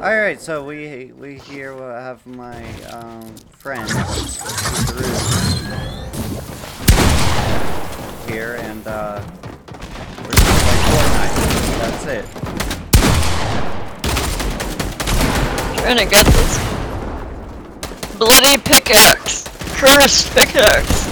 Alright, so we we here will have my um, friend here, and uh, we're gonna play Fortnite. That's it. Trying to get this bloody pickaxe. Cursed pickaxe.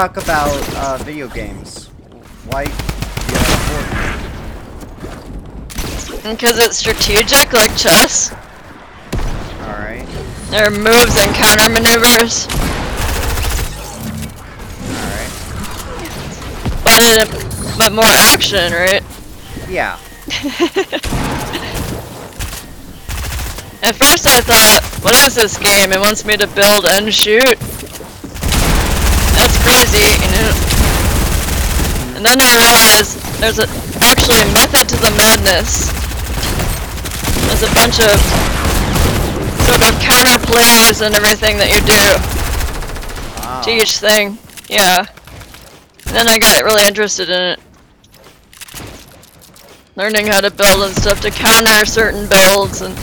Talk about uh, video games. Why? Because it's strategic, like chess. Alright. There are moves and counter maneuvers, Alright. but a, but more action, right? Yeah. At first I thought, what is this game? It wants me to build and shoot? And then I realized there's a, actually a method to the madness. There's a bunch of sort of counter plays and everything that you do Wow. to each thing. Yeah. And then I got really interested in it. Learning how to build and stuff to counter certain builds and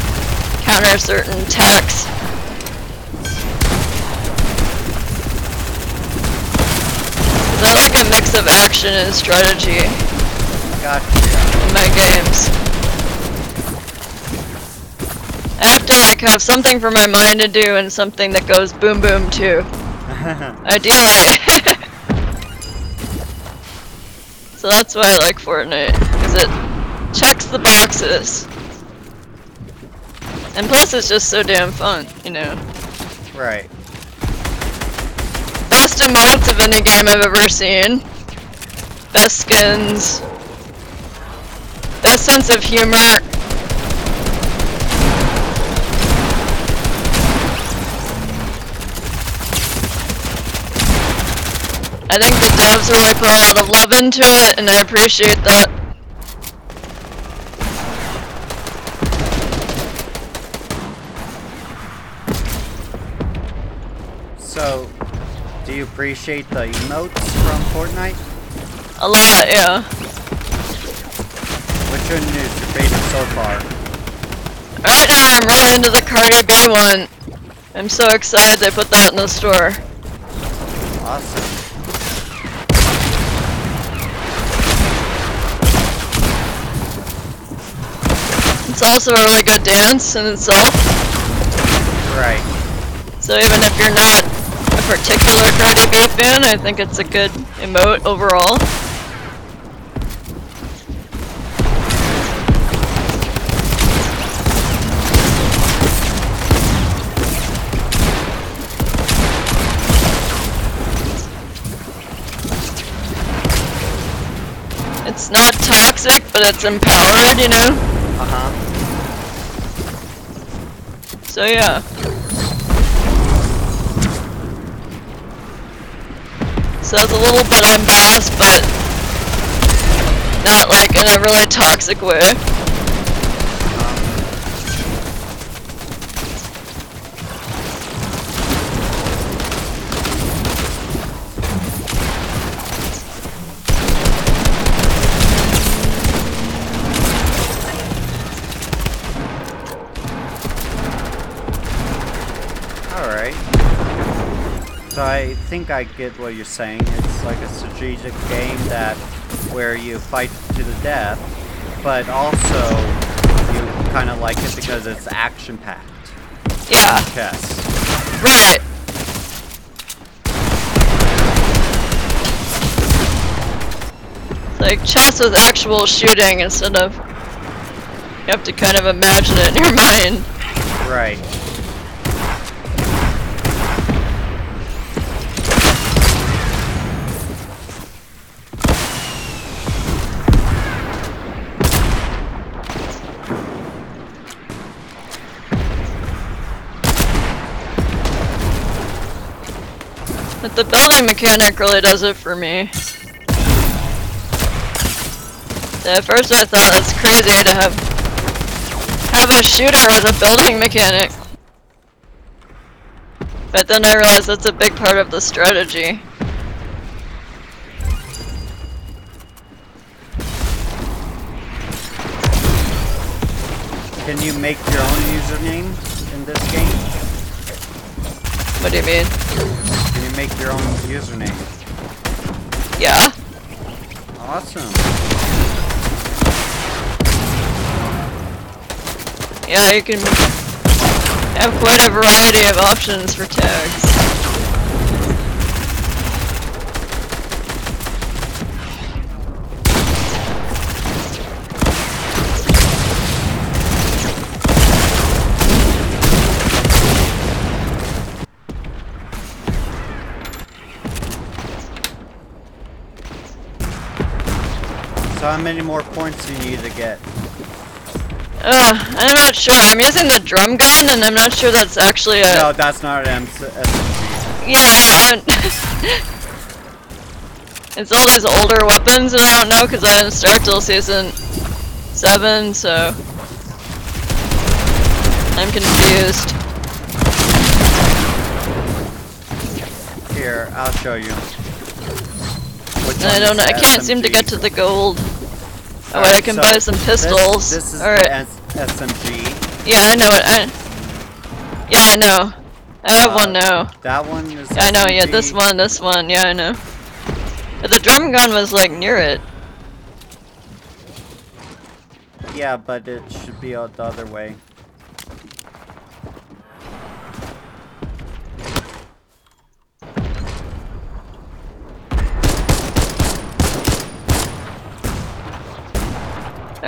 counter certain attacks. Cause I like a mix of action and strategy Gotcha. in my games. I have to like have something for my mind to do and something that goes boom boom too. Ideally. so that's why I like Fortnite, because it checks the boxes. And plus it's just so damn fun, you know. right. Best emotes of any game I've ever seen. Best skins. Best sense of humor. I think the devs really put a lot of love into it, and I appreciate that. So, do you appreciate the emotes from Fortnite? A lot, yeah. Which one is your favorite so far? Right now, I'm really into the Cardi B one. I'm so excited they put that in the store. Awesome. It's also a really good dance in itself. Right. So even if you're not a particular Cardi B fan, I think it's a good emote overall. But it's empowered, you know? Uh huh. So yeah. So it's a little bit unbiased, but not like in a really toxic way. Think I get what you're saying. It's like a strategic game that where you fight to the death, but also you kind of like it because it's action packed. Yeah, chess. right. It's like chess with actual shooting instead of. You have to kind of imagine it in your mind. Right. But the building mechanic really does it for me. At first I thought that's crazy to have have a shooter as a building mechanic. But then I realized that's a big part of the strategy. Can you make your own username in this game? What do you mean? Make your own username? Yeah. Awesome. Yeah, you can have quite a variety of options for tags. So how many more points do you need to get? Uh, I'm not sure. I'm using the drum gun, and I'm not sure that's actually a. No, that's not an SMG. Yeah, it's all these older weapons, and I don't know because I didn't start till season seven, so I'm confused. Here, I'll show you. I don't know. I can't seem to get to the gold. Oh, I can so buy some pistols. This, is Alright. the S SMG. Yeah, I know it. I, yeah, I know. I have one Uh, now. That one is. I know. Yeah, this one, this one. Yeah, I know. But the drum gun was like near it. Yeah, but it should be out the other way.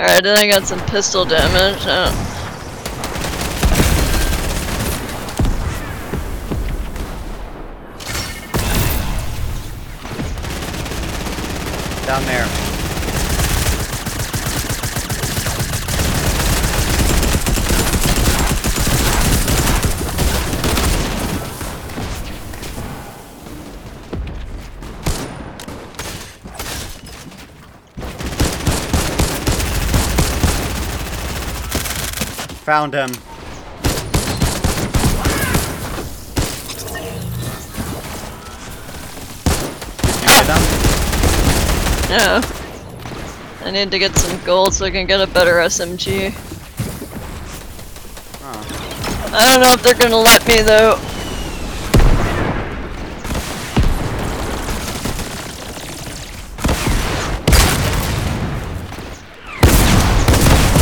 Alright, then I got some pistol damage. Oh. Down there. Found him. Did you get him? No. I need to get some gold so I can get a better SMG. Oh. I don't know if they're gonna let me though.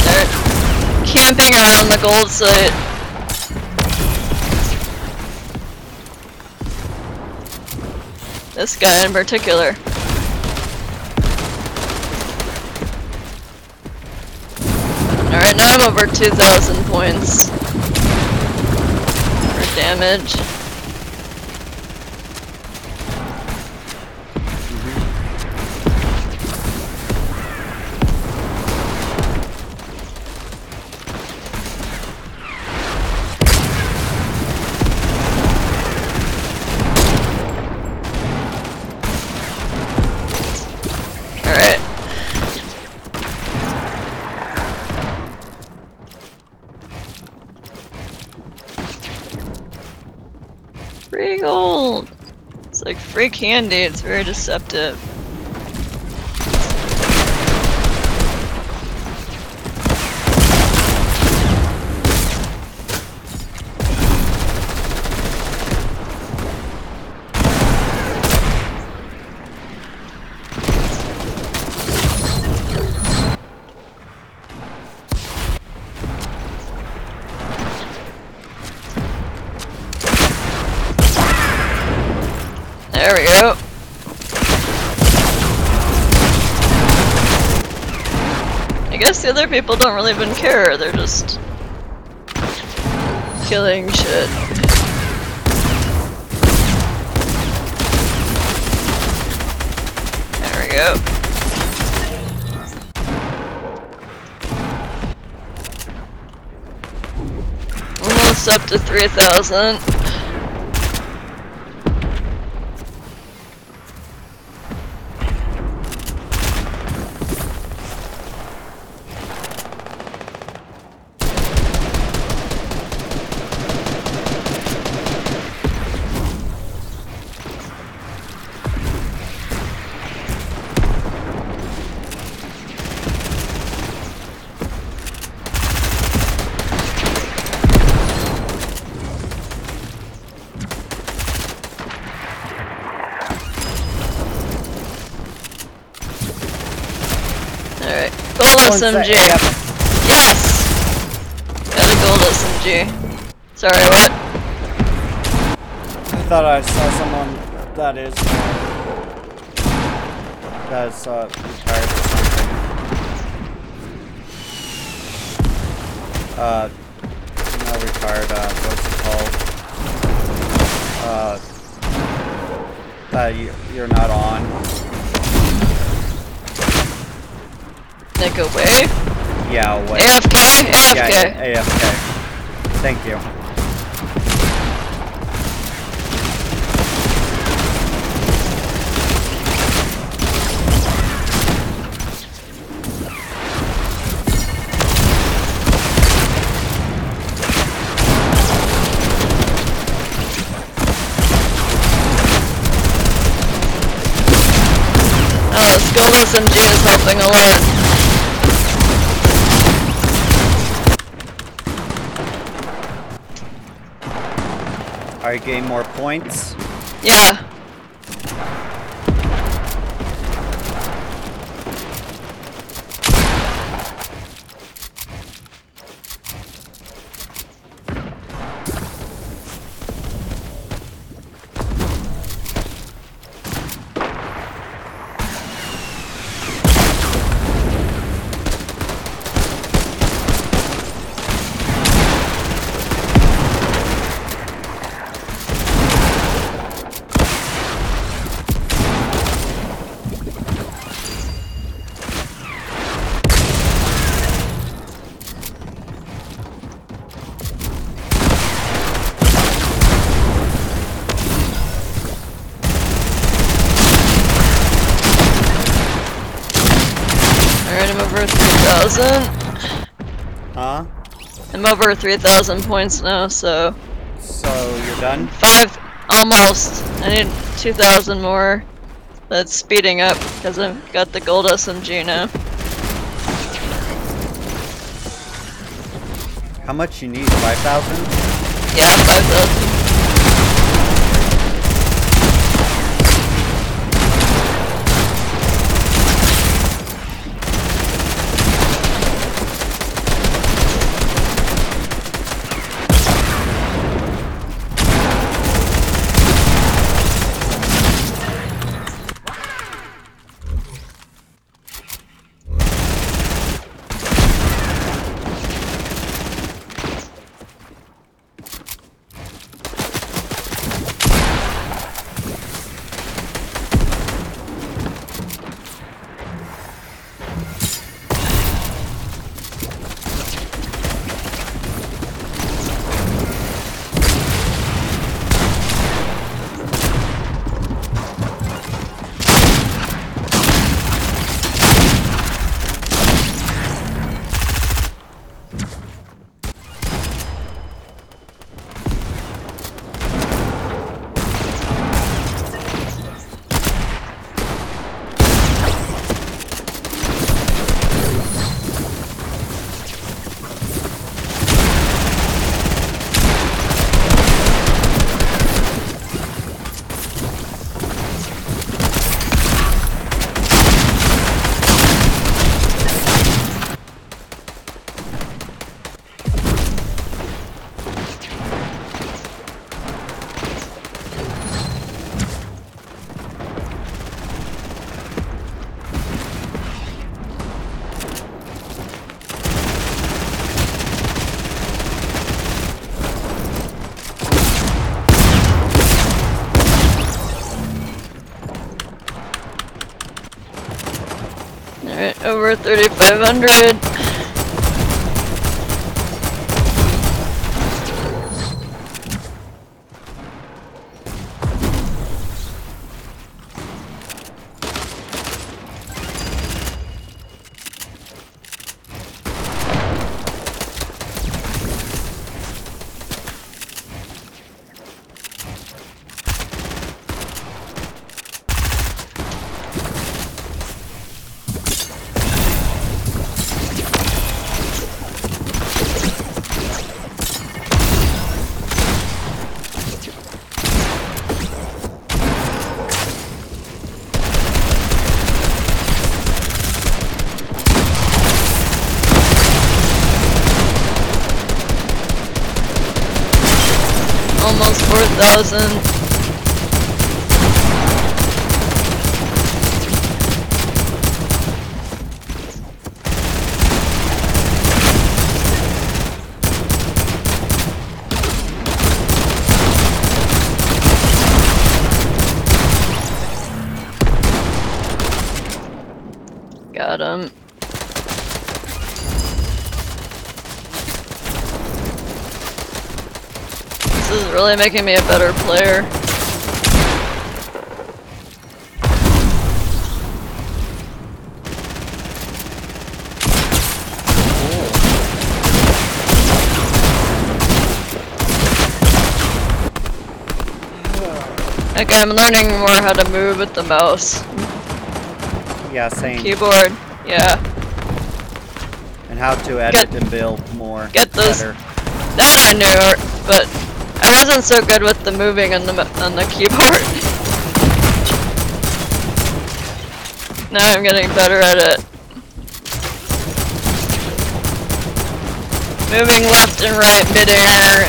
They're camping around the gold site. This guy in particular. Alright, now I'm over 2,000 points for damage. Candy, it's very deceptive. People don't really even care. They're just killing shit. There we go. Almost up to 3,000. Alright. Gold One's the SMG. Yes! Got a gold SMG. Sorry, what? I thought I saw someone that is that's uh, retired or something. Uh, not retired. Uh, what's it called? Uh, that you you're not on. Nick away. Yeah. What? AFK? AFK. Yeah. AFK. Thank you. Oh, this gold SMG is helping a lot. Are gain more points? Yeah. I'm over 3,000. Huh? I'm over 3,000 points now, so. So you're done? Five. Almost. I need 2,000 more. That's speeding up because I've got the gold SMG now. How much you need? Five thousand? Yeah, 5,000. Over 3,500. Almost 4,000. Got him. Making me a better player. Okay, I'm learning more how to move with the mouse. Yeah, same. Keyboard, yeah. And how to edit Get- and build more. get those- better. That I knew, wasn't so good with the moving on the on the keyboard. now I'm getting better at it. Moving left and right midair.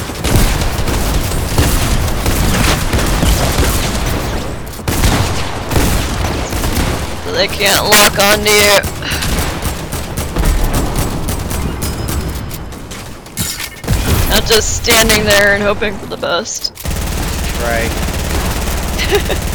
So they can't lock onto you. Just standing there and hoping for the best. Right.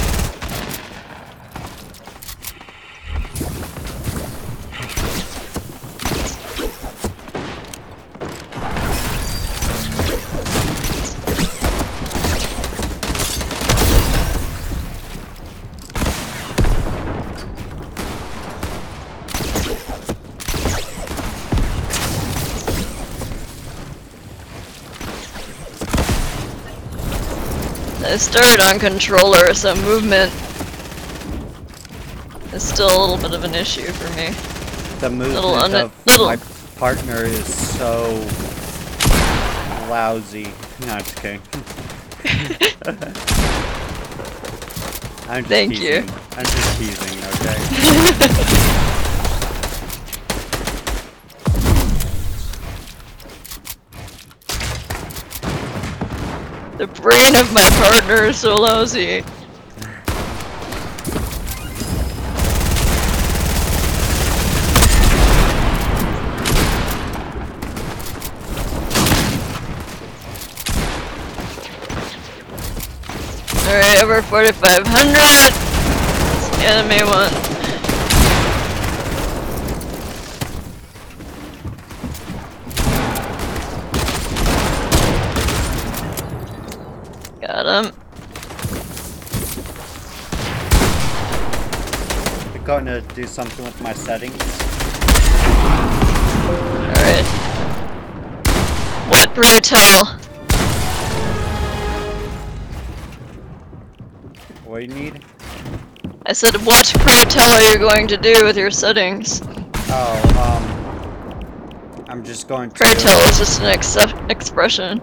I started on controller, so movement is still a little bit of an issue for me. The movement Little of little- my partner is so lousy. No, I'm just kidding. I'm just Thank you. teasing. I'm just teasing, okay? The brain of my partner is so lousy. Alright, over 4,500. Enemy one. Got him. I'm going to do something with my settings. Alright. What brutal? What do you need? I said, what pray tell are you going to do with your settings? Oh, um, I'm just going to. Pray tell is just an excep expression.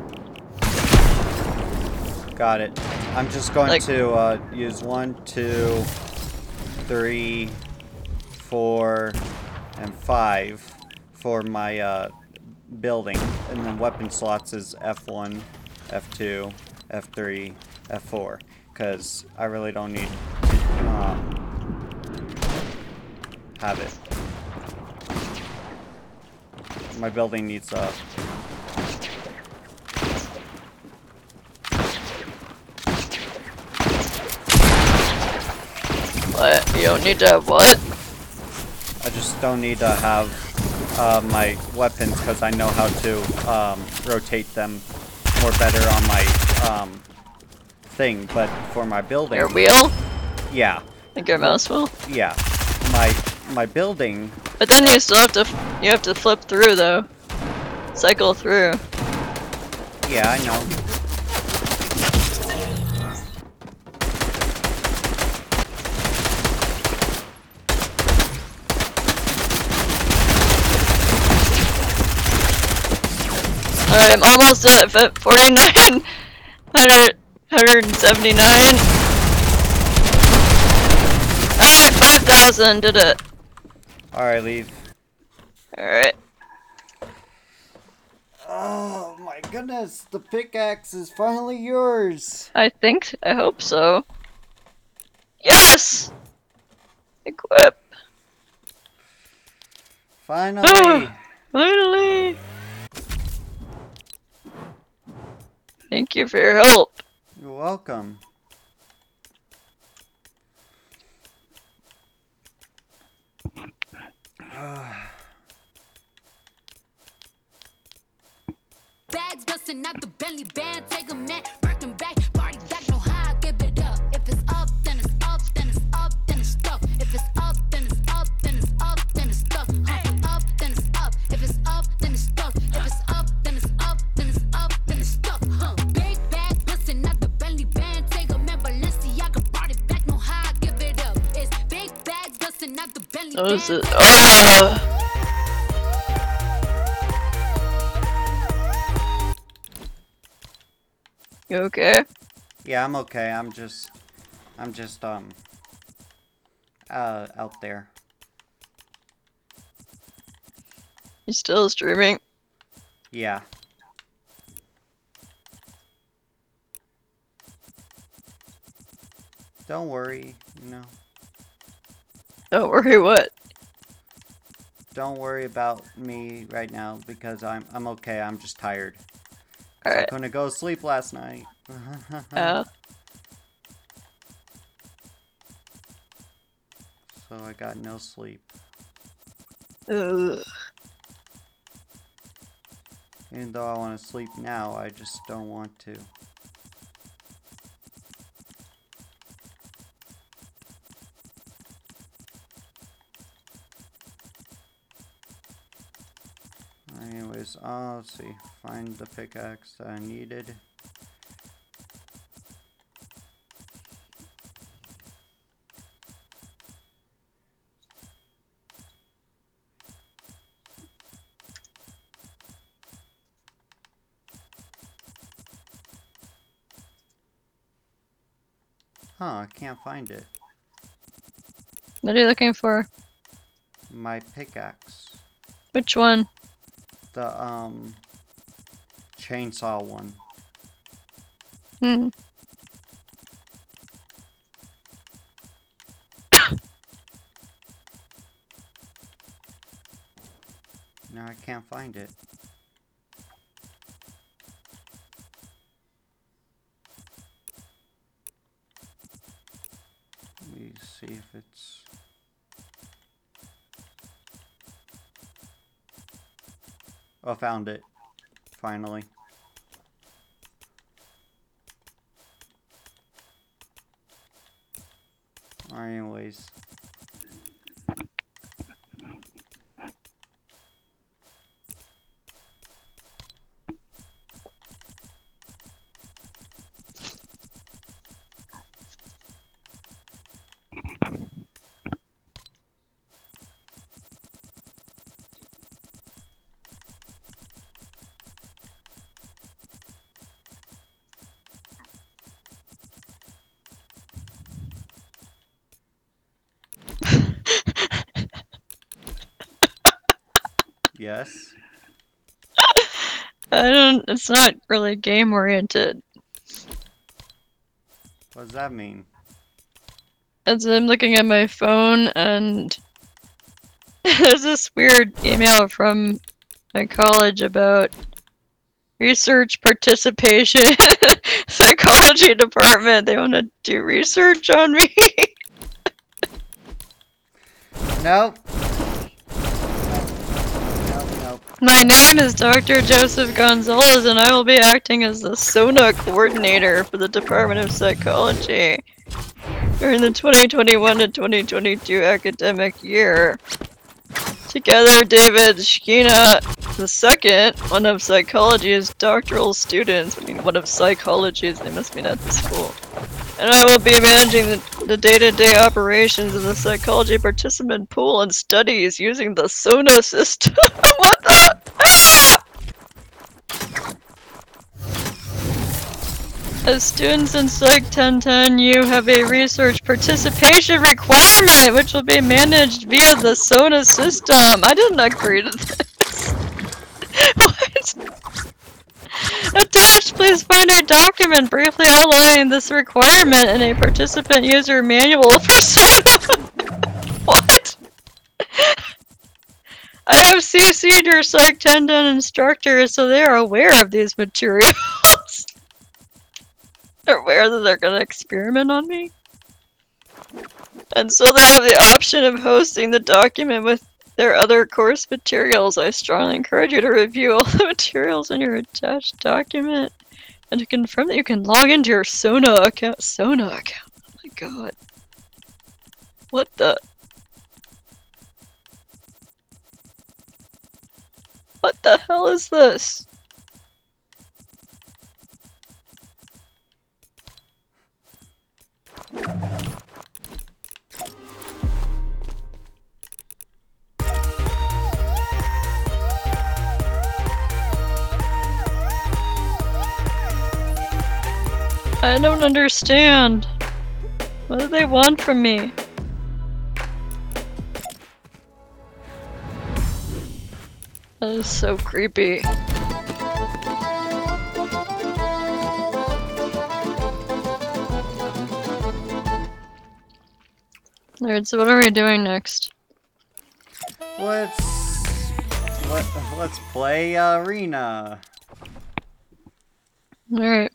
Got it. I'm just going Like- to uh, use one, two, three, four, and five for my uh, building, and then weapon slots is F1, F2, F3, F4, because I really don't need to um, have it. My building needs a... What? You don't need to have what? I just don't need to have uh, my weapons because I know how to um, rotate them more better on my um, thing. But for my building, Your wheel? yeah, Like your mouse wheel? yeah, my my building, But then you still have to f- you have to flip through though. Cycle through. yeah, I know. Alright, I'm almost at f- 49. 100, 179. Alright, 5,000 did it. All right, leave. Alright. Oh my goodness, the pickaxe is finally yours. I think, I hope so. Yes! Equip! Finally. Finally! Thank you for your help. You're welcome. Bags busting out the belly band, take a man, the belly What is band. it? Oh! You okay? Yeah, I'm okay. I'm just, I'm just um, uh, out there. You still streaming? Yeah. Don't worry, you know. Don't worry, what? Don't worry about me right now because I'm I'm okay. I'm just tired. I Alright. couldn't go sleep last night. Uh, so I got no sleep. ugh. Even though I want to sleep now, I just don't want to. Anyways, uh, let's see. Find the pickaxe that I needed. Huh, I can't find it. What are you looking for? My pickaxe. Which one? The, um, chainsaw one. Hmm. No, I can't find it. Let me see if it's. Oh, found it. Finally. Anyways. Yes. I don't. It's not really game oriented. What does that mean? As I'm looking at my phone and there's this weird email from my college about research participation psychology department. They want to do research on me. Nope. My name is Dr. Joseph Gonzalez, and I will be acting as the SONA coordinator for the Department of Psychology during the 2021 to 2022 academic year. Together, David Shkina II, one of psychology's doctoral students, I mean, one of psychology's, they must mean at the school, and I will be managing the, day-to-day operations of the psychology participant pool and studies using the SONA system. what the? As students in Psych 1010, you have a research participation requirement, which will be managed via the SONA system. I didn't agree to this. what? Attached, please find a document briefly outlining this requirement in a participant user manual for SONA. what? I have CC'd your Psych 1010 instructors so they are aware of these materials. They're aware that they're gonna experiment on me. And so they have the option of hosting the document with their other course materials. I strongly encourage you to review all the materials in your attached document and to confirm that you can log into your Sona account. Sona account. Oh my god. What the? What the hell is this? I don't understand. What do they want from me? That is so creepy. Alright, so what are we doing next? Let's let, let's play arena. Alright.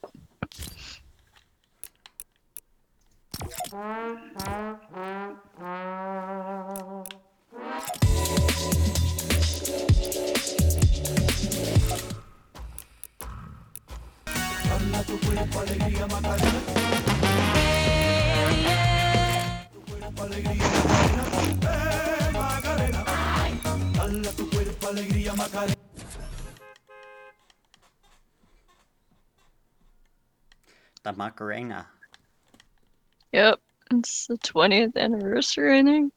The Macarena. Yep. It's the 20th anniversary, I think.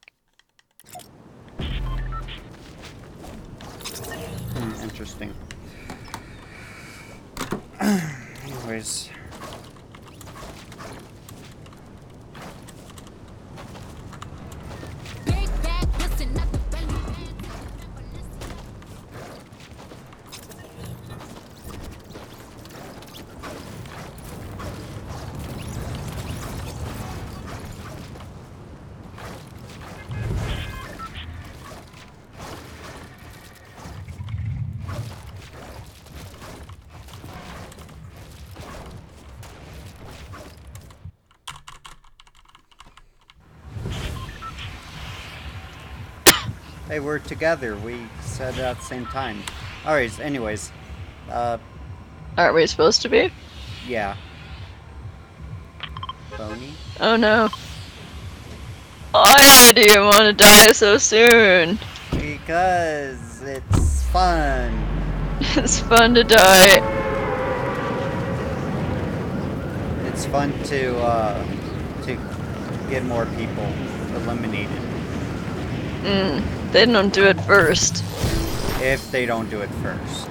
Hmm, interesting. Anyways. Hey, we're together. We said it at the same time. Alright, anyways. Uh, Aren't we supposed to be? yeah. Bony? Oh no. Why do you want to die so soon? Because it's fun. It's fun to die. It's fun to, uh, to get more people eliminated. Mm, they don't do it first. If they don't do it first.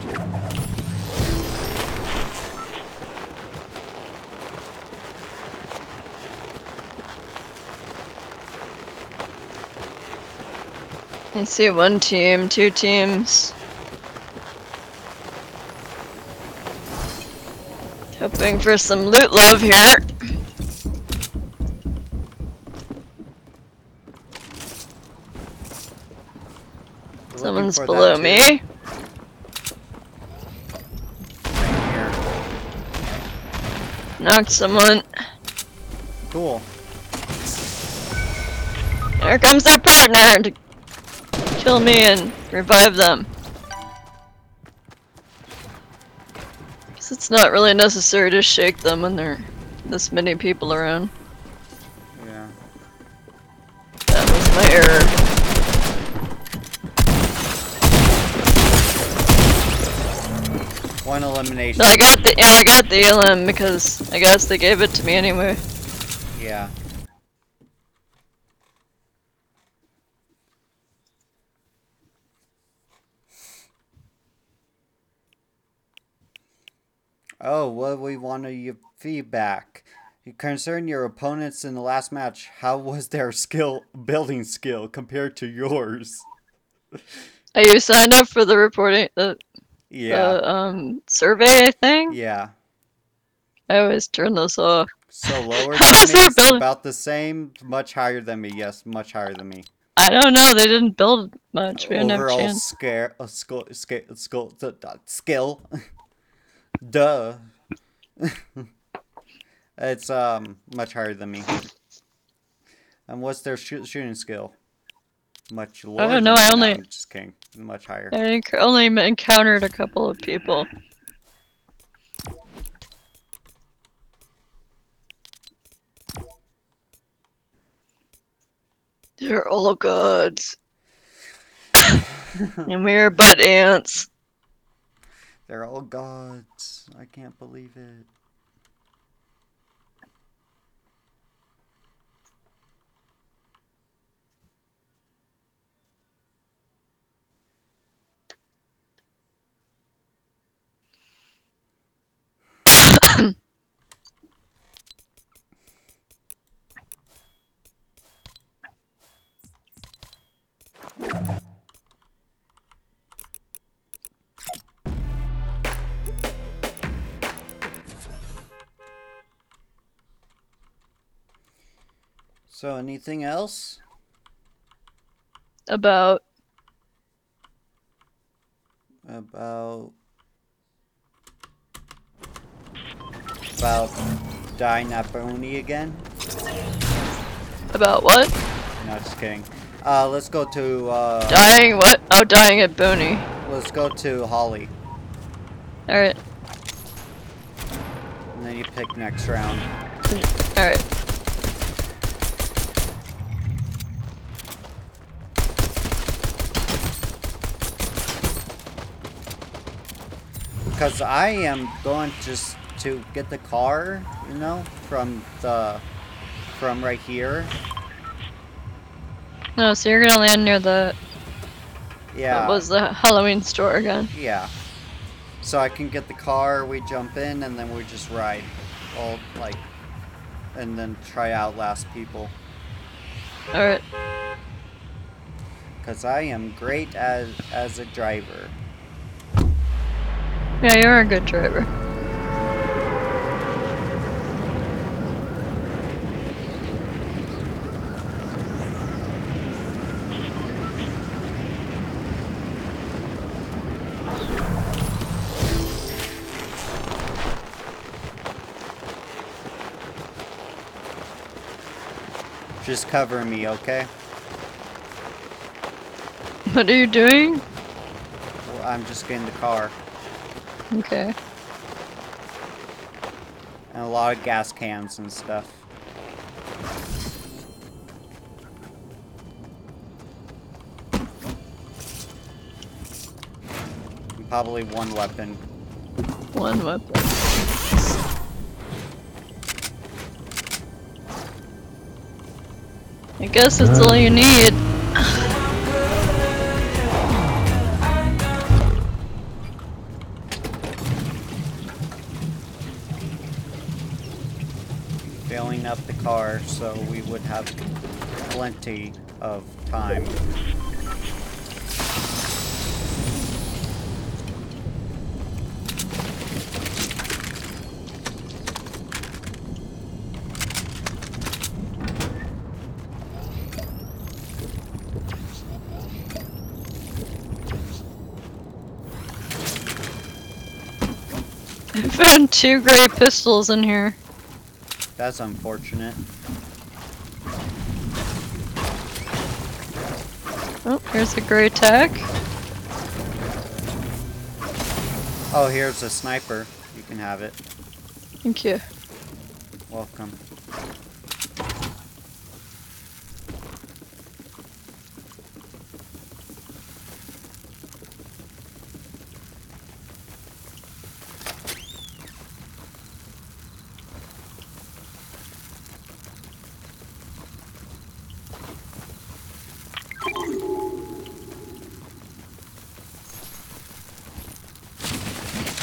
I see one team, two teams. Hoping for some loot love here. one's below me. Knocked someone. Cool. Here comes their partner to kill me and revive them. Cause it's not really necessary to shake them when there are this many people around. Yeah. That was my error. One elimination. No, I got the I got the ELM because I guess they gave it to me anyway. Yeah. Oh, what we want your feedback. Concern your opponents in the last match. How was their skill building skill compared to yours? Are you signed up for the reporting the, Yeah. the um survey thing? yeah. I always turn those off. So lower How than me, their building- about the same, much higher than me. Yes, much higher than me. I don't know. They didn't build much. We didn't have a overall chance. scare uh, skill skill skill d- d- skill duh it's um much higher than me and what's their shoo- shooting skill much lower don't know, me. I No, only- I'm just kidding much higher I only encountered a couple of people. They're all gods. and we're butt ants. they're all gods i can't believe it so anything else About about about dying at Boney again about what? No, just kidding. Uh, let's go to uh, Dying what? Oh, dying at Booney. let's go to Holly, All right, and then you pick next round. all Because I am going just to get the car, you know, from the from right here. No, so you're gonna land near the Yeah. what was the Halloween store again? Yeah. So I can get the car, we jump in, and then we just ride, all like, and then try out last people. All right. Because I am great as as a driver. Yeah, you're a good driver. Just cover me, okay? What are you doing? Well, I'm just getting the car. Okay. And a lot of gas cans and stuff. And Probably one weapon. One weapon. I guess that's all you need. So we would have plenty of time. I found two gray pistols in here. That's unfortunate. Here's a gray tech. Oh, here's a sniper. You can have it. Thank you. Welcome.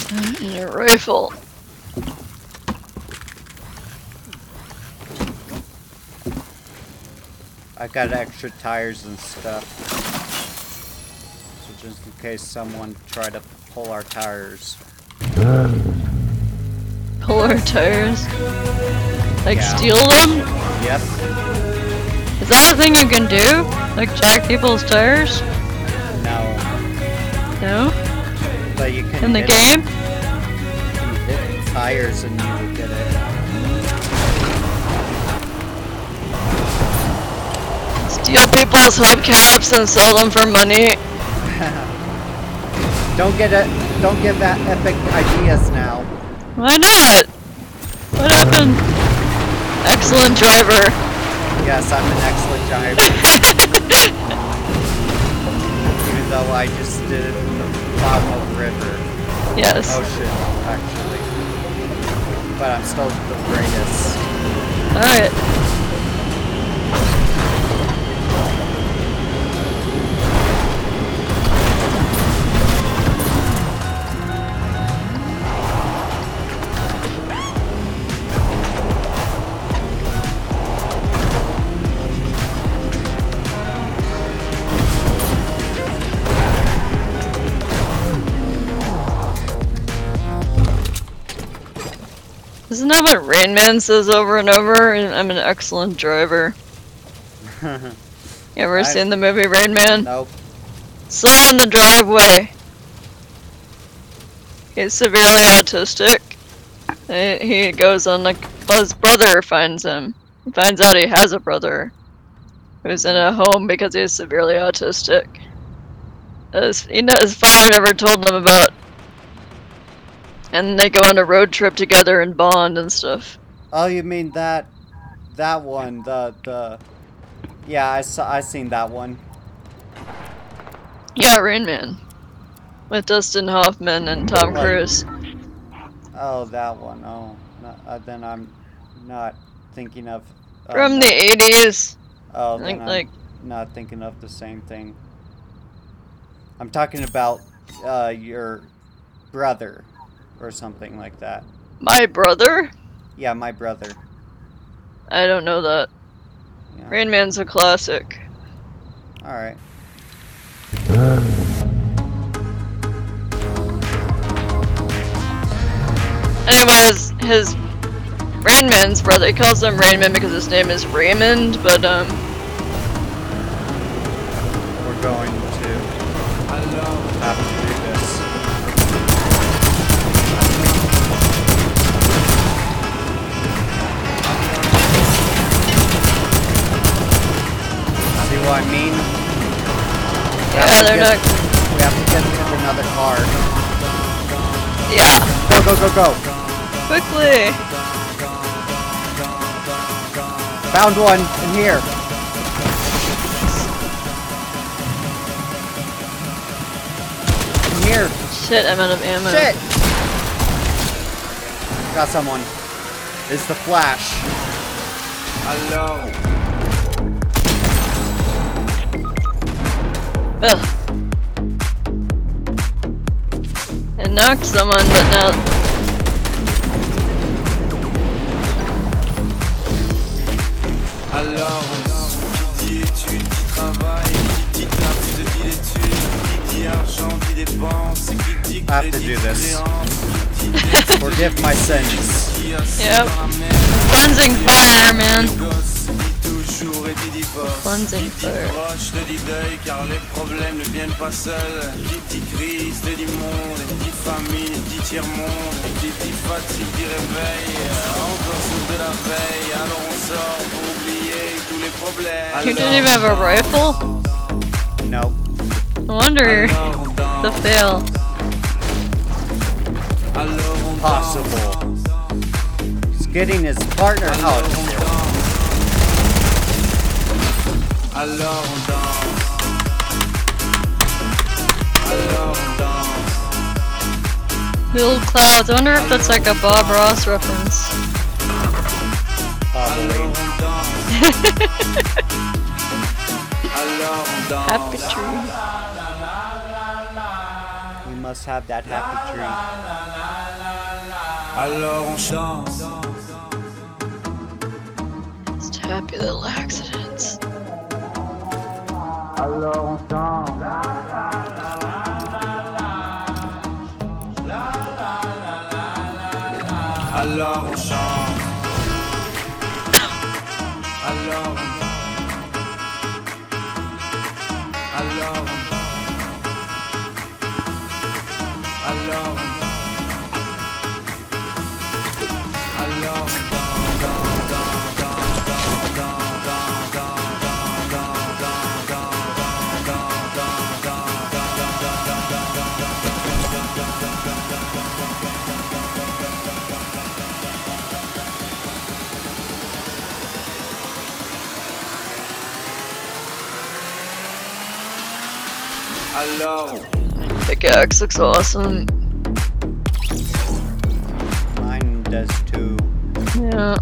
And your rifle. I got extra tires and stuff. So just in case someone tried to pull our tires. Pull our tires. Like Yeah. steal them? Yep. Is that a thing you can do? Like jack people's tires? No. No? But you can In the game? you hit tires and you get it. Steal people's hubcaps and sell them for money. Don't get it. Don't get that epic ideas now. Why not? What happened? Excellent driver. Yes, I'm an excellent driver. Even though I just did the bottom of the river. Yes. Oh, Ocean, actually. But I'm still the greatest. Alright. That what Rain Man says over and over? I'm an excellent driver. You ever I- seen the movie Rain Man? nope. Saw in the driveway. He's severely autistic. He goes on like his brother finds him. He finds out he has a brother who's in a home because he's severely autistic. His, he, his father never told him about. And they go on a road trip together and bond and stuff. Oh, you mean that, that one, the, the, yeah, I saw, I seen that one. Yeah, Rain Man. With Dustin Hoffman and Tom Right. Cruise. Oh, that one. Oh, no, uh, then I'm not thinking of. uh, From the 80s. Oh, I then think, I'm like, not thinking of the same thing. I'm talking about uh, your brother or something like that. my brother? Yeah, my brother. I don't know that. Yeah. Rain Man's a classic. All right. Anyways, his Rain Man's brother, he calls him Rain Man because his name is Raymond, but um, We're going We have yeah, to get- not. We have to get another car. Yeah, Go, go, go, go! quickly. Found one in here. In here. Shit, I'm out of ammo. Shit! Got someone. It's the Flash. Hello. Ugh. Knocked someone, but now. Alors, qui dit études, qui travaille, qui dit taf, te dit l'étude, qui dit argent, qui dépense, qui dit I have to crédit, do this. qui dit Forgive my sins. Yep. dans la merde, Cleansing fire, man. Cleansing qui fire. proche, te dit deuil, car les problèmes ne viennent pas seuls, qui dit crise, te dit monde, qui dit famine, dit tiers-monde, qui dit fatigue, dit réveil, encore sous de la veille, alors on sort pour oublier tous les problèmes. You didn't even have a rifle? Nope. No wonder the fail. possible. He's getting his partner. Oh, Alors on danse. Alors on danse. Little clouds. I wonder if that's like a Bob Ross reference. probably. Alors on danse. Alors on danse. Happy tree. We must have that happy tree. Alors on danse. Happy little accidents. Alors on. Alors on chante. Alors Alors Alors Alors Pickaxe looks awesome. Mine does too. Yeah.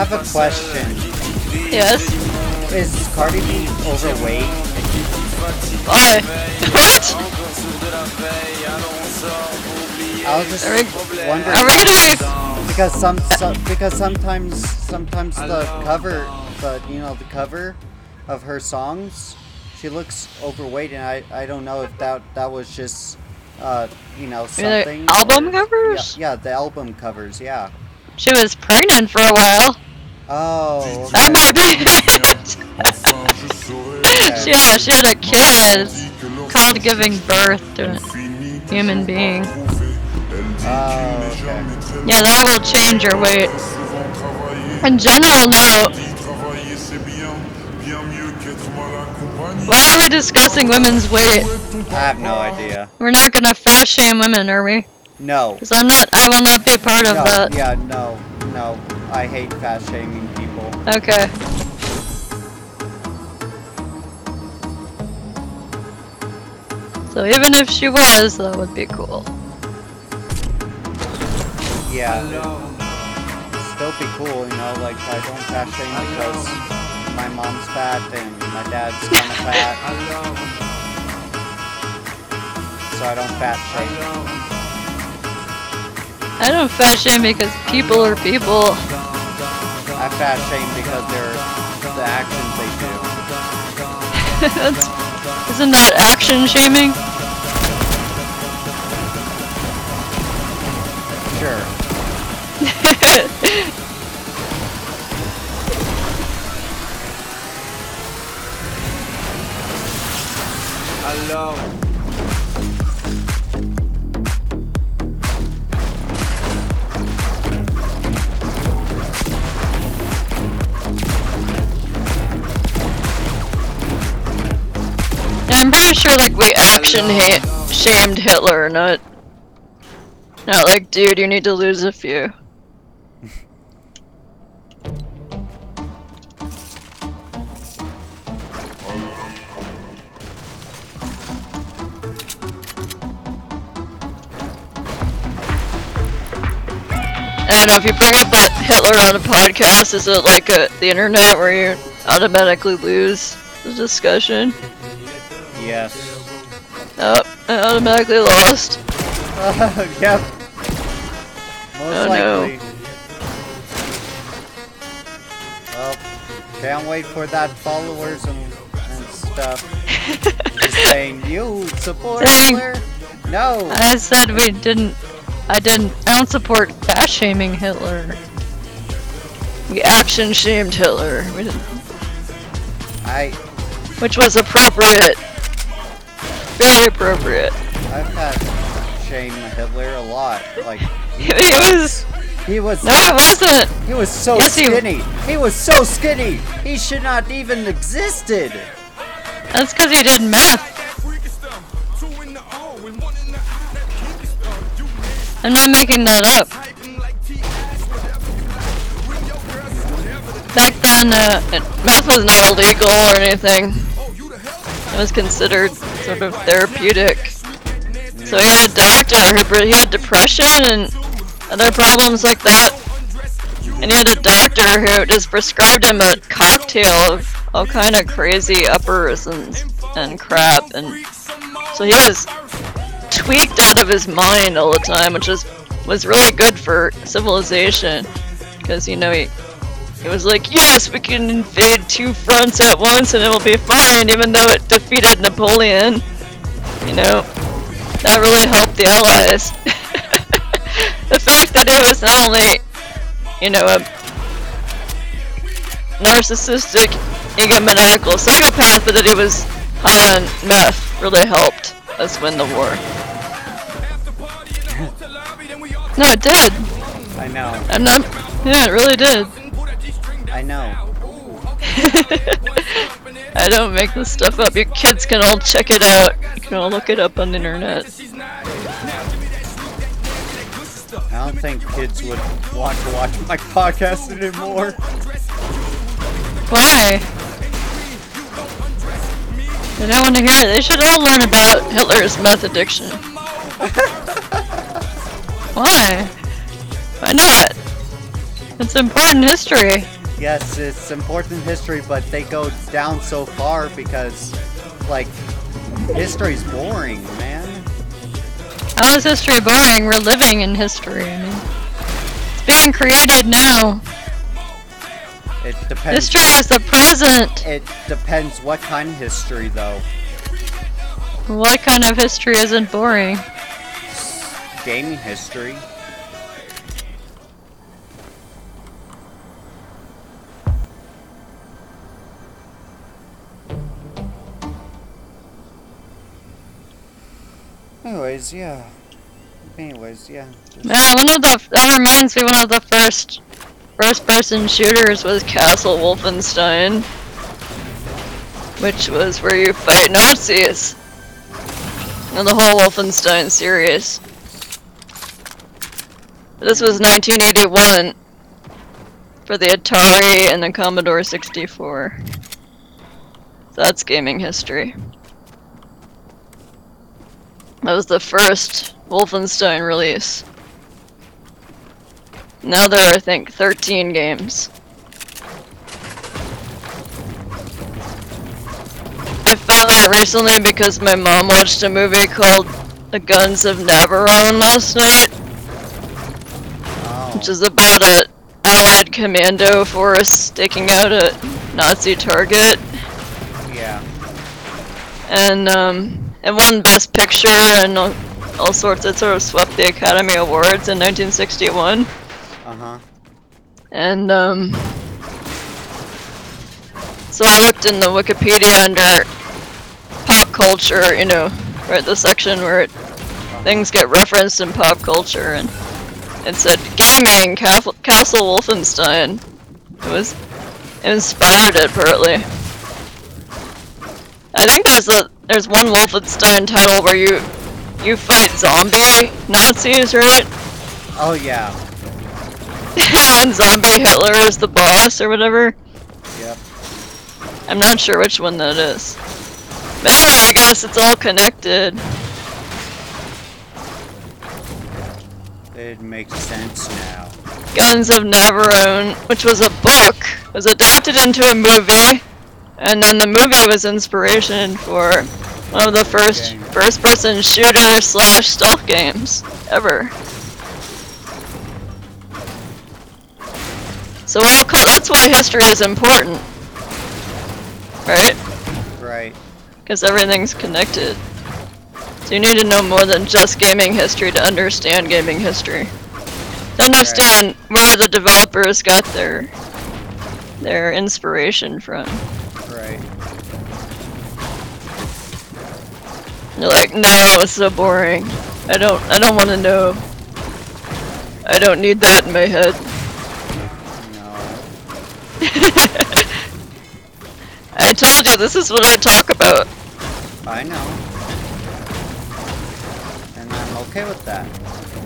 Have a question. qui dit crise, Yes. te dit monde, Is Cardi B overweight? et qui dit fatigue, Why? What? encore sourd de la veille, alors on sort pour oublier I was just Are we- wondering Are we gonna because some, some because sometimes sometimes the cover the you know the cover of her songs she looks overweight and I, I don't know if that that was just uh you know like, something album or- covers? yeah, yeah the album covers yeah She was pregnant for a while. Oh okay. That might be it. yeah, she had a kid called giving birth to a human being. oh okay Yeah, that will change your weight. In general, no. Why are we discussing women's weight? I have no idea We're not gonna fat shame women, are we? No Because I'm not. I will not be a part of no that. yeah no no I hate fat shaming people Okay. So even if she was, that would be cool. yeah still be cool, you know, like I don't fat shame because my mom's fat and my dad's kind of fat, so I don't fat shame. I don't fat shame because people are people. I fat shame because they're the actions they do. That's, isn't that action shaming? Sure. We action shamed Hitler, not not like, dude, you need to lose a few. I don't know if you bring up a Hitler on a podcast, is it like a, the internet where you automatically lose the discussion? Yes. Oh, I automatically lost. yep. Most Oh, no. likely. Well, can't wait for that followers and, and stuff. Just saying, you support Dang. Hitler? No. I said we didn't. I didn't. I don't support fat shaming Hitler. We action shamed Hitler, we didn't, I which was appropriate. Very appropriate. I've had Shane Hitler a lot. Like It was. he was No, it wasn't. he was so Yes, he- skinny. He was so skinny. He should not even existed. That's because he did meth. I'm not making that up. Back then, uh, meth was not illegal or anything. It was considered of therapeutic. So he had a doctor who he had depression and other problems like that. And he had a doctor who just prescribed him a cocktail of all kind of crazy uppers and and crap. And so he was tweaked out of his mind all the time, which was was really good for civilization, because you know he he was like, yes, we can invade two fronts at once and it'll be fine, even though it defeated Napoleon. You know, that really helped the Allies. the fact that it was not only, you know, a narcissistic, egomaniacal psychopath, but that he was high on meth really helped us win the war. No, it did. I know. I'm not. Yeah, it really did. I know. I don't make this stuff up. Your kids can all check it out. You can all look it up on the internet. I don't think kids would want to watch my podcast anymore. Why? They don't want to hear it. They should all learn about Hitler's meth addiction. Why? Why not? It's important history. Yes, it's important history, but they go down so far because, like, history's boring, man. How is history boring? We're living in history. I mean, it's being created now. It depends. History is the present. It depends what kind of history, though. What kind of history isn't boring? Gaming history. Anyways, yeah. Anyways, yeah. Yeah, one of the that reminds me one of the first first person shooters was Castle Wolfenstein. Which was where you fight Nazis. And the whole Wolfenstein series. This was 1981 for the Atari and the Commodore 64. That's gaming history. That was the first Wolfenstein release. Now there are, I think, 13 games. I found that recently because my mom watched a movie called The Guns of Navarone last night, which is about a Allied commando force taking out a Nazi target. yeah. and um, it won Best Picture and all, all sorts. It sort of swept the Academy Awards in 1961, Uh huh. and um, so I looked in the Wikipedia under pop culture, you know, right the section where it, things get referenced in pop culture, and it said gaming Castle, Castle Wolfenstein. It was it inspired it partly. I think there's a there's one Wolfenstein title where you you fight zombie Nazis, right? Oh yeah. and zombie Hitler is the boss or whatever. Yep. I'm not sure which one that is. But anyway, I guess it's all connected. It makes sense now. Guns of Navarone, which was a book, was adapted into a movie, and then the movie was inspiration for one of the first Game. first-person shooter slash stealth games ever. So all that's why history is important, right? Right. Because everything's connected. So you need to know more than just gaming history to understand gaming history. To understand where the developers got their their inspiration from. You're like, no, it's so boring. I don't, I don't want to know. I don't need that in my head. No. I told you this is what I talk about. I know. And I'm okay with that.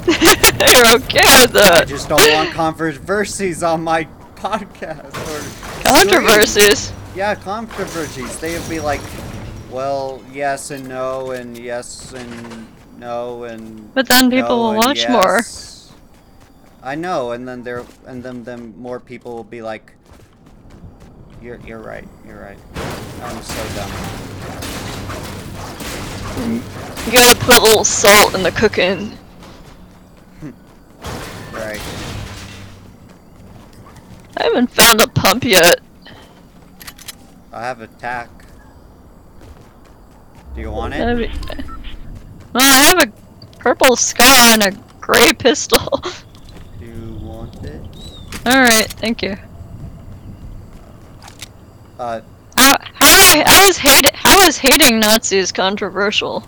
You're okay with that. I just don't want controversies on my podcast. Or Controversies. Yeah, controversies. They would be like, well, yes and no, and yes and no, and. But then people no will and watch more. yes. I know, and then there, and then then more people will be like, "You're you're right, you're right." I'm so dumb. You gotta put a little salt in the cooking. Right. I haven't found a pump yet. I have a tack. Do you want it? be- Well, I have a purple scar and a gray pistol. Do you want it? Alright, thank you. Uh, How, how, how is hate, how is hating Nazis controversial?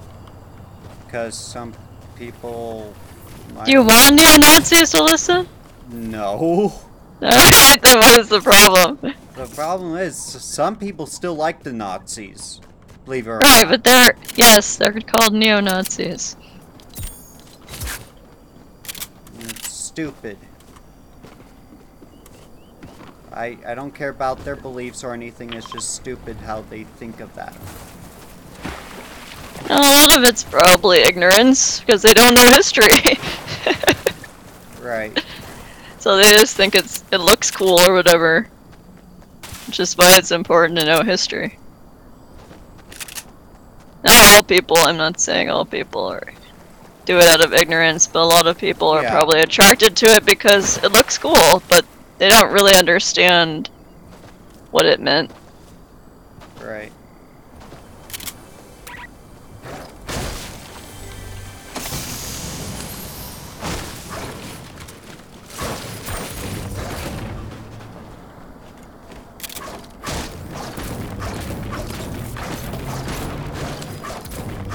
because some people. Do you want neo-Nazis to listen? No. Alright, then what is the problem? The problem is, some people still like the Nazis. Believe it or Right, not. but they're, yes, they're called neo-Nazis. It's stupid. I I don't care about their beliefs or anything. It's just stupid how they think of that. A lot of it's probably ignorance, because they don't know history. Right. so they just think it's it looks cool or whatever. Which is why it's important to know history. All people, I'm not saying all people are do it out of ignorance, but a lot of people are Yeah. probably attracted to it because it looks cool, but they don't really understand what it meant. Right.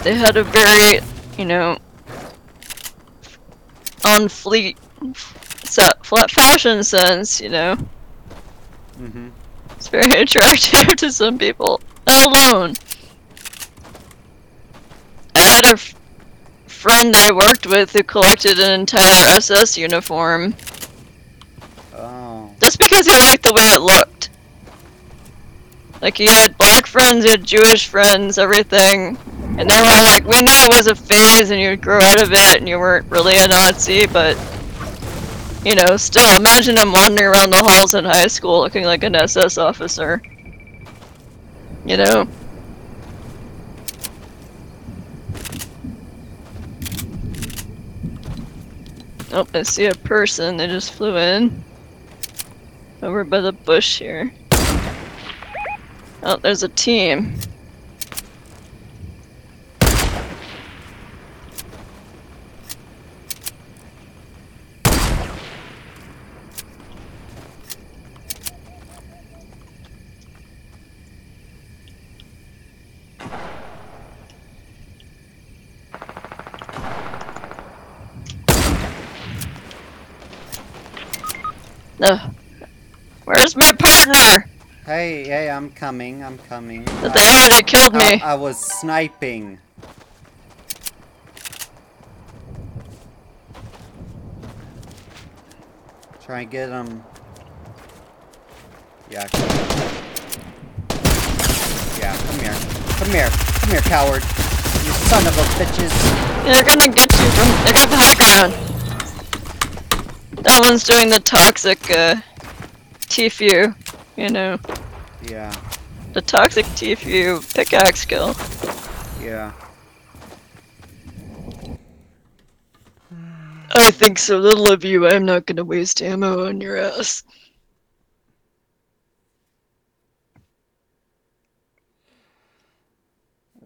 They had a very, you know, on fleet, flat fashion sense, you know. Mm-hmm. It's very attractive to some people. Alone. I had a friend I worked with who collected an entire SS uniform Oh. just because he liked the way it looked. Like he had black friends, he had Jewish friends, everything. And they were like, we knew it was a phase and you'd grow out of it and you weren't really a Nazi, but you know, still imagine him wandering around the halls in high school looking like an SS officer. You know? Oh, I see a person. They just flew in. Over by the bush here. Oh, there's a team. Ugh. Where's my partner? Hey, hey, I'm coming. I'm coming. They already killed I, me. I was sniping. Try and get him. Yeah. come- Yeah, come here. Come here. Come here, coward. You son of a bitches. They're gonna get you from. They got the high ground. That one's doing the toxic, uh, Tfu. You know, Yeah, the toxic Tfu pickaxe skill. yeah. I think so little of you, I'm not gonna waste ammo on your ass.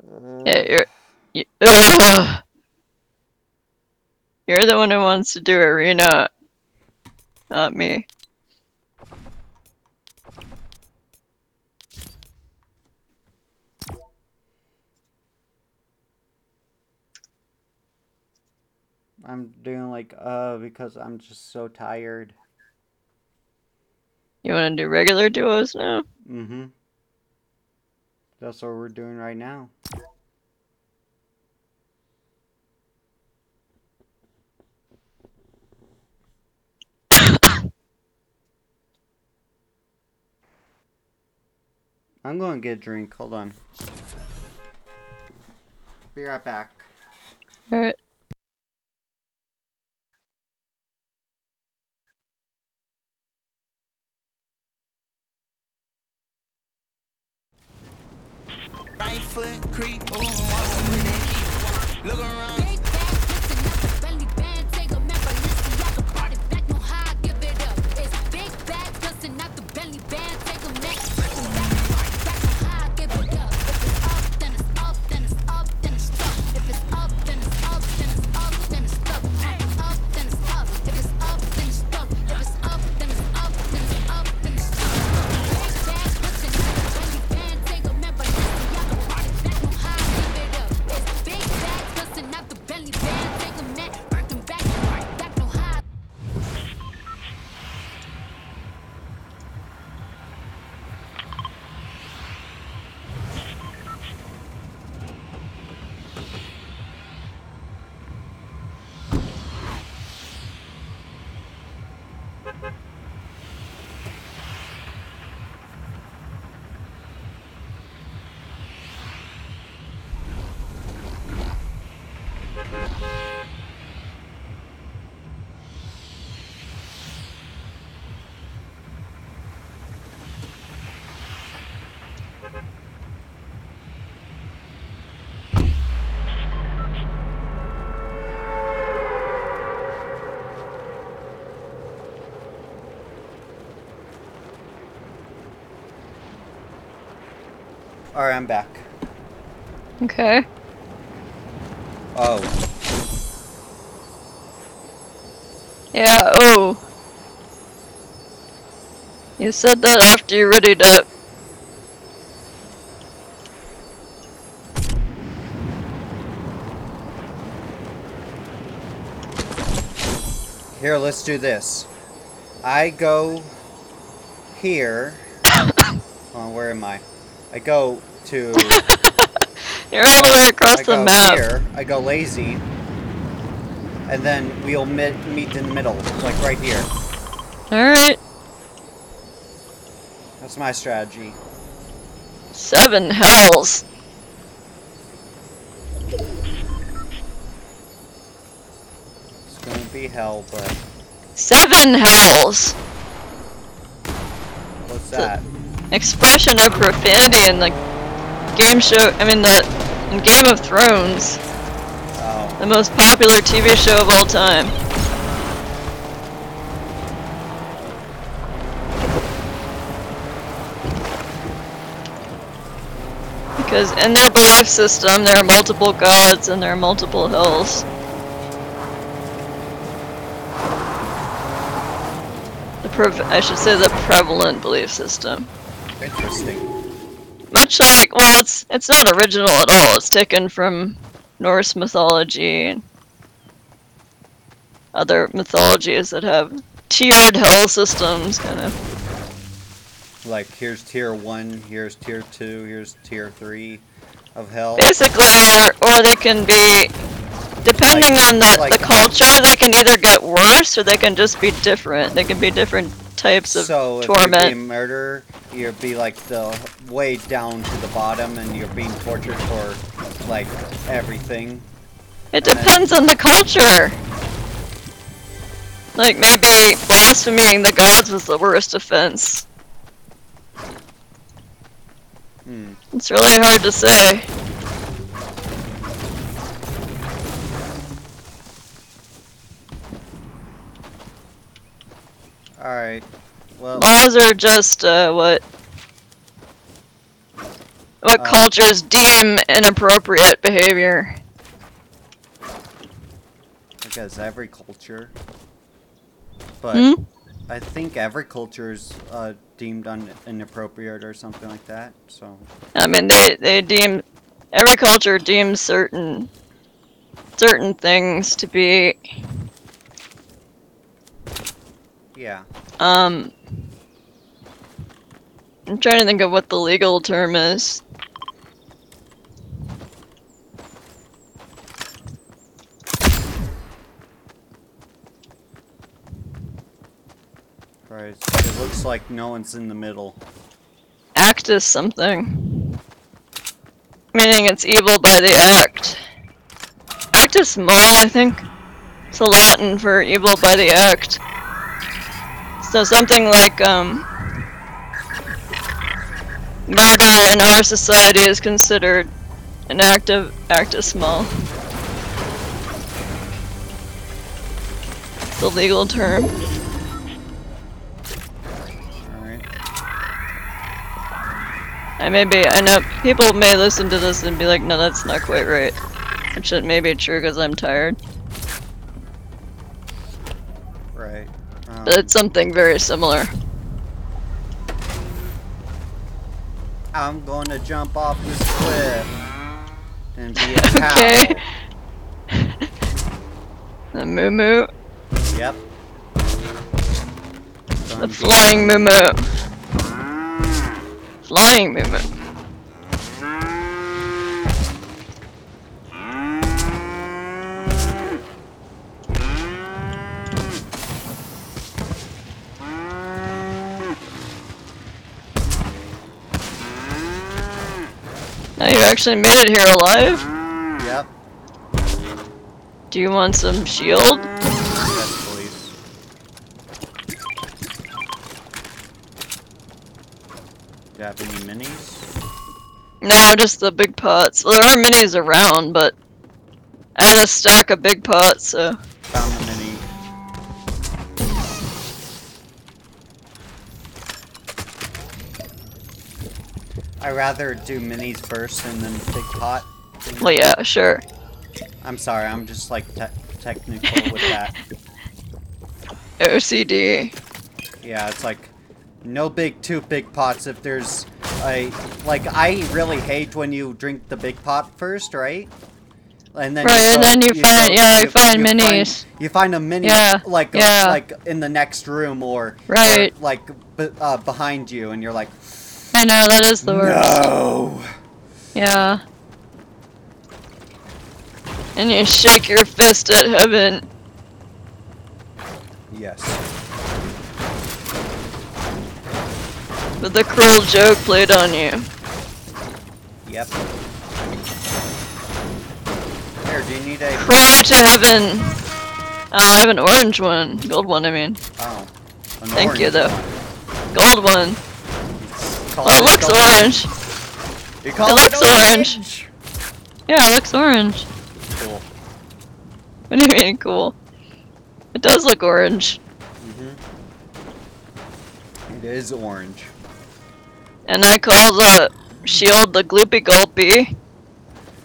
Uh. Yeah, you're. You. You're the one who wants to do arena, not me. I'm doing like uh because I'm just so tired. You want to do regular duos now? Mm-hmm. That's what we're doing right now. I'm going to get a drink. Hold on. Be right back. Alright. Right foot creep, ooh, with that heat. Look around. Alright, I'm back. Okay. Oh. Yeah, oh. You said that after you readied up. Here, let's do this. I go here. oh, where am I? I go to. You're all the way across I the go map. here. I go lazy. And then we'll meet, meet in the middle, like right here. Alright. That's my strategy. Seven hells. It's gonna be hell, but Seven hells. what's that? Expression of profanity in the game show. I mean, the in Game of Thrones, Oh, the most popular TV show of all time. Because in their belief system, there are multiple gods and there are multiple hills. The I should say the prevalent belief system. Interesting. Much like, well, it's it's not original at all. It's taken from Norse mythology and other mythologies that have tiered hell systems, kind of. Like, here's tier one, here's tier two, here's tier three of hell. Basically, or, or they can be, depending Like- on the, like- the culture, they can either get worse or they can just be different. They can be different types of so if you're torment. murder, you'd be like the way down to the bottom, and you're being tortured for like everything. It depends on the culture. Like maybe blaspheming the gods was the worst offense. Hmm. It's really hard to say. All right. Well, Laws are just uh, what what Uh, cultures deem inappropriate behavior. because every culture, but Hmm? I think every culture is uh, deemed un- inappropriate or something like that. So I mean, they they deem every culture deems certain certain things to be Yeah. um I'm trying to think of what the legal term is. Right. It looks like no one's in the middle. Act is something. Meaning it's evil by the act. Act is small, I think. It's a Latin for evil by the act. So something like, um, murder in our society is considered an act of act of small. The legal term. I may be, I know people may listen to this and be like, no, that's not quite right. Which it may be true because I'm tired. But it's something very similar. I'm going to jump off this cliff and be a cow. Okay. the moo moo. Yep. The Gonna flying moo moo. Ah. Flying moo moo. Now you actually made it here alive? Yep. Do you want some shield? Yes, please. Do you have any minis? No, just the big pots. Well, there are minis around, but I had a stack of big pots, so Found I rather do minis first and then big pot. well, yeah, sure. I'm sorry, I'm just like te- technical with that. OCD. Yeah, it's like no big two big pots if there's a like I really hate when you drink the big pot first, right? And then Right, and then you find- yeah, you find minis. you find a mini Yeah, like yeah. like in the next room or Right. or, like b- uh, behind you, and you're like, know that is the worst. no. Yeah. And you shake your fist at heaven. Yes. with the cruel joke played on you. Yep. Here, do you need a? Pray to heaven. Oh, I have an orange one. Gold one, I mean. Oh. an Thank you, though. one. Gold one. Oh, it looks orange. It looks orange. Yeah, it looks orange. Cool. What do you mean, cool? It does look orange. Mhm. It is orange. And I call the shield the gloopy gulpy.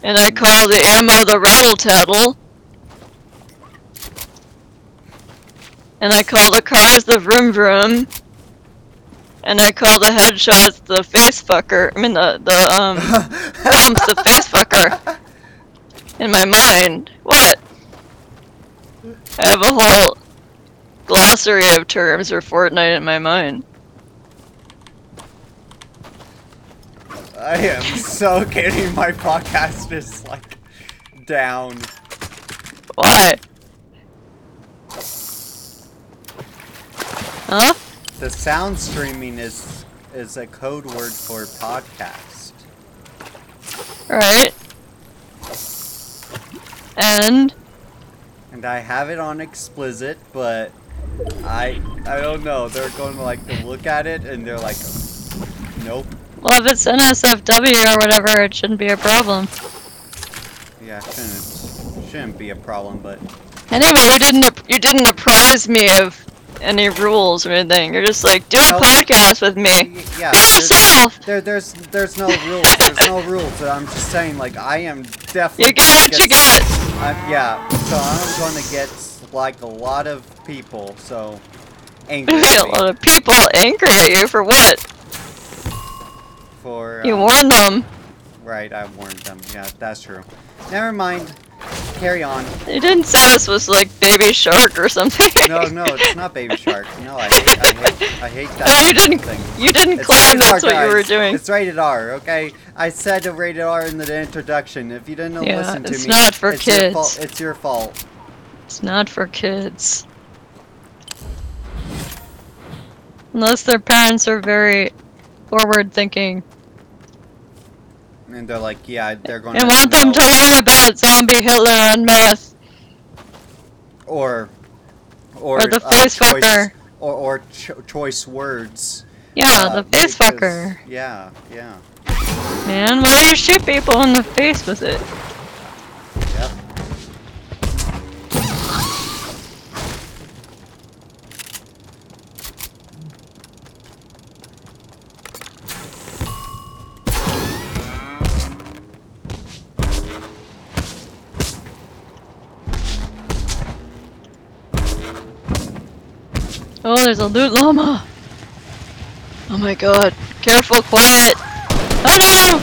And I call the ammo the rattle tattle. And I call the cars the vroom vroom. And I call the headshots the face fucker. I mean the the um bumps the face fucker. In my mind. What? I have a whole glossary of terms for Fortnite in my mind. I am so kidding. My podcast is like down. Why? Huh? The sound streaming is is a code word for podcast. Right. And And I have it on explicit, but I I don't know. They're going to like to look at it and they're like, nope. well, if it's NSFW or whatever, it shouldn't be a problem. Yeah, shouldn't shouldn't be a problem, but Anyway, you didn't you didn't apprise me of any rules or anything. You're just like do a podcast with me. yeah. Be there's- yourself. There, there's there's no rules. There's no rules. But I'm just saying, like I am definitely. You get what you get. I'm, yeah, so I'm going to get like a lot of people. So angry a lot of people angry at you for what? for. You um, warned them. Right, I warned them. Yeah, that's true. Never mind. Carry on. You didn't say this was like Baby Shark or something. No, no, it's not Baby Shark. No, I hate, I hate, I hate that Oh, you didn't. thing. You didn't It's claim that's what you were doing. It's rated R, okay? I said a rated R in the introduction. If you didn't Yeah, listen to me, it's me, not for it's Your kids. fault. It's your fault. It's not for kids. Unless their parents are very forward thinking And they're like, yeah, they're going and want them to learn about zombie Hitler and myth. or or, Or the uh, face fucker. or or cho- choice words. Yeah, uh, the face because- fucker. Yeah, yeah. Man, why do you shoot people in the face with it? There's loot llama. Oh my god. Careful, quiet. Oh no!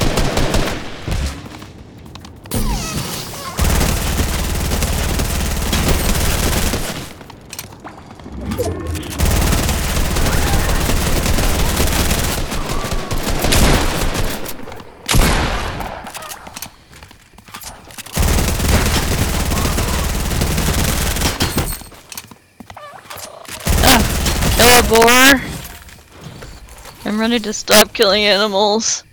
Ah, kill a boar. I'm to stop killing animals.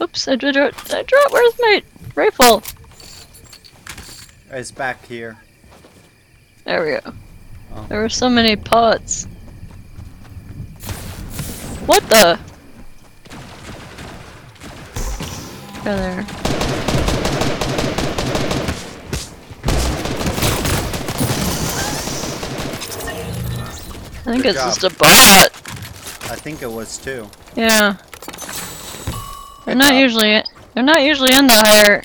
Oops, I it. I dropped. Where's my rifle? It's back here. There we go. Oh. There were so many pots. What the? Go there. I think Good it's job. just a bot. I think it was too. Yeah. They're Good not job. usually they're not usually in the higher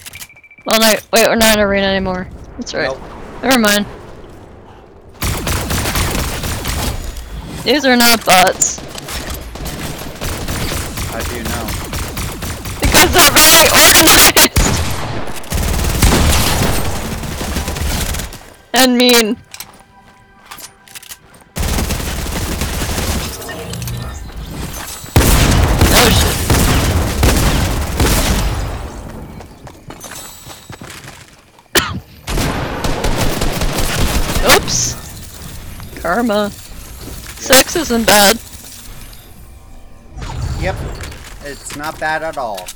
well no wait, we're not in arena anymore. That's right. Nope. Never mind. These are not bots. And mean. Oh shit. Oops. Karma. Sex isn't bad. Yep. It's not bad at all.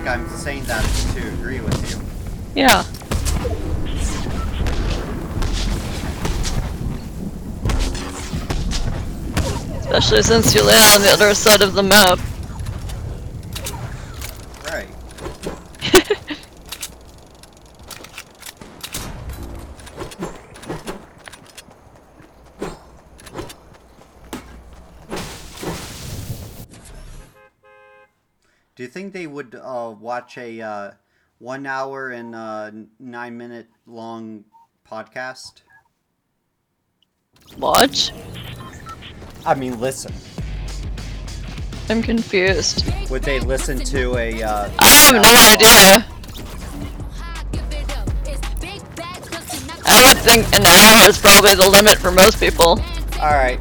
Like I'm saying that to agree with you. Yeah. Especially since you land on the other side of the map. Right. Do you think they would uh, watch a uh, one hour and uh, nine minute long podcast? Watch? I mean, listen. I'm confused. Would they listen to a? Uh, I have no idea. I would think an hour is probably the limit for most people. All right.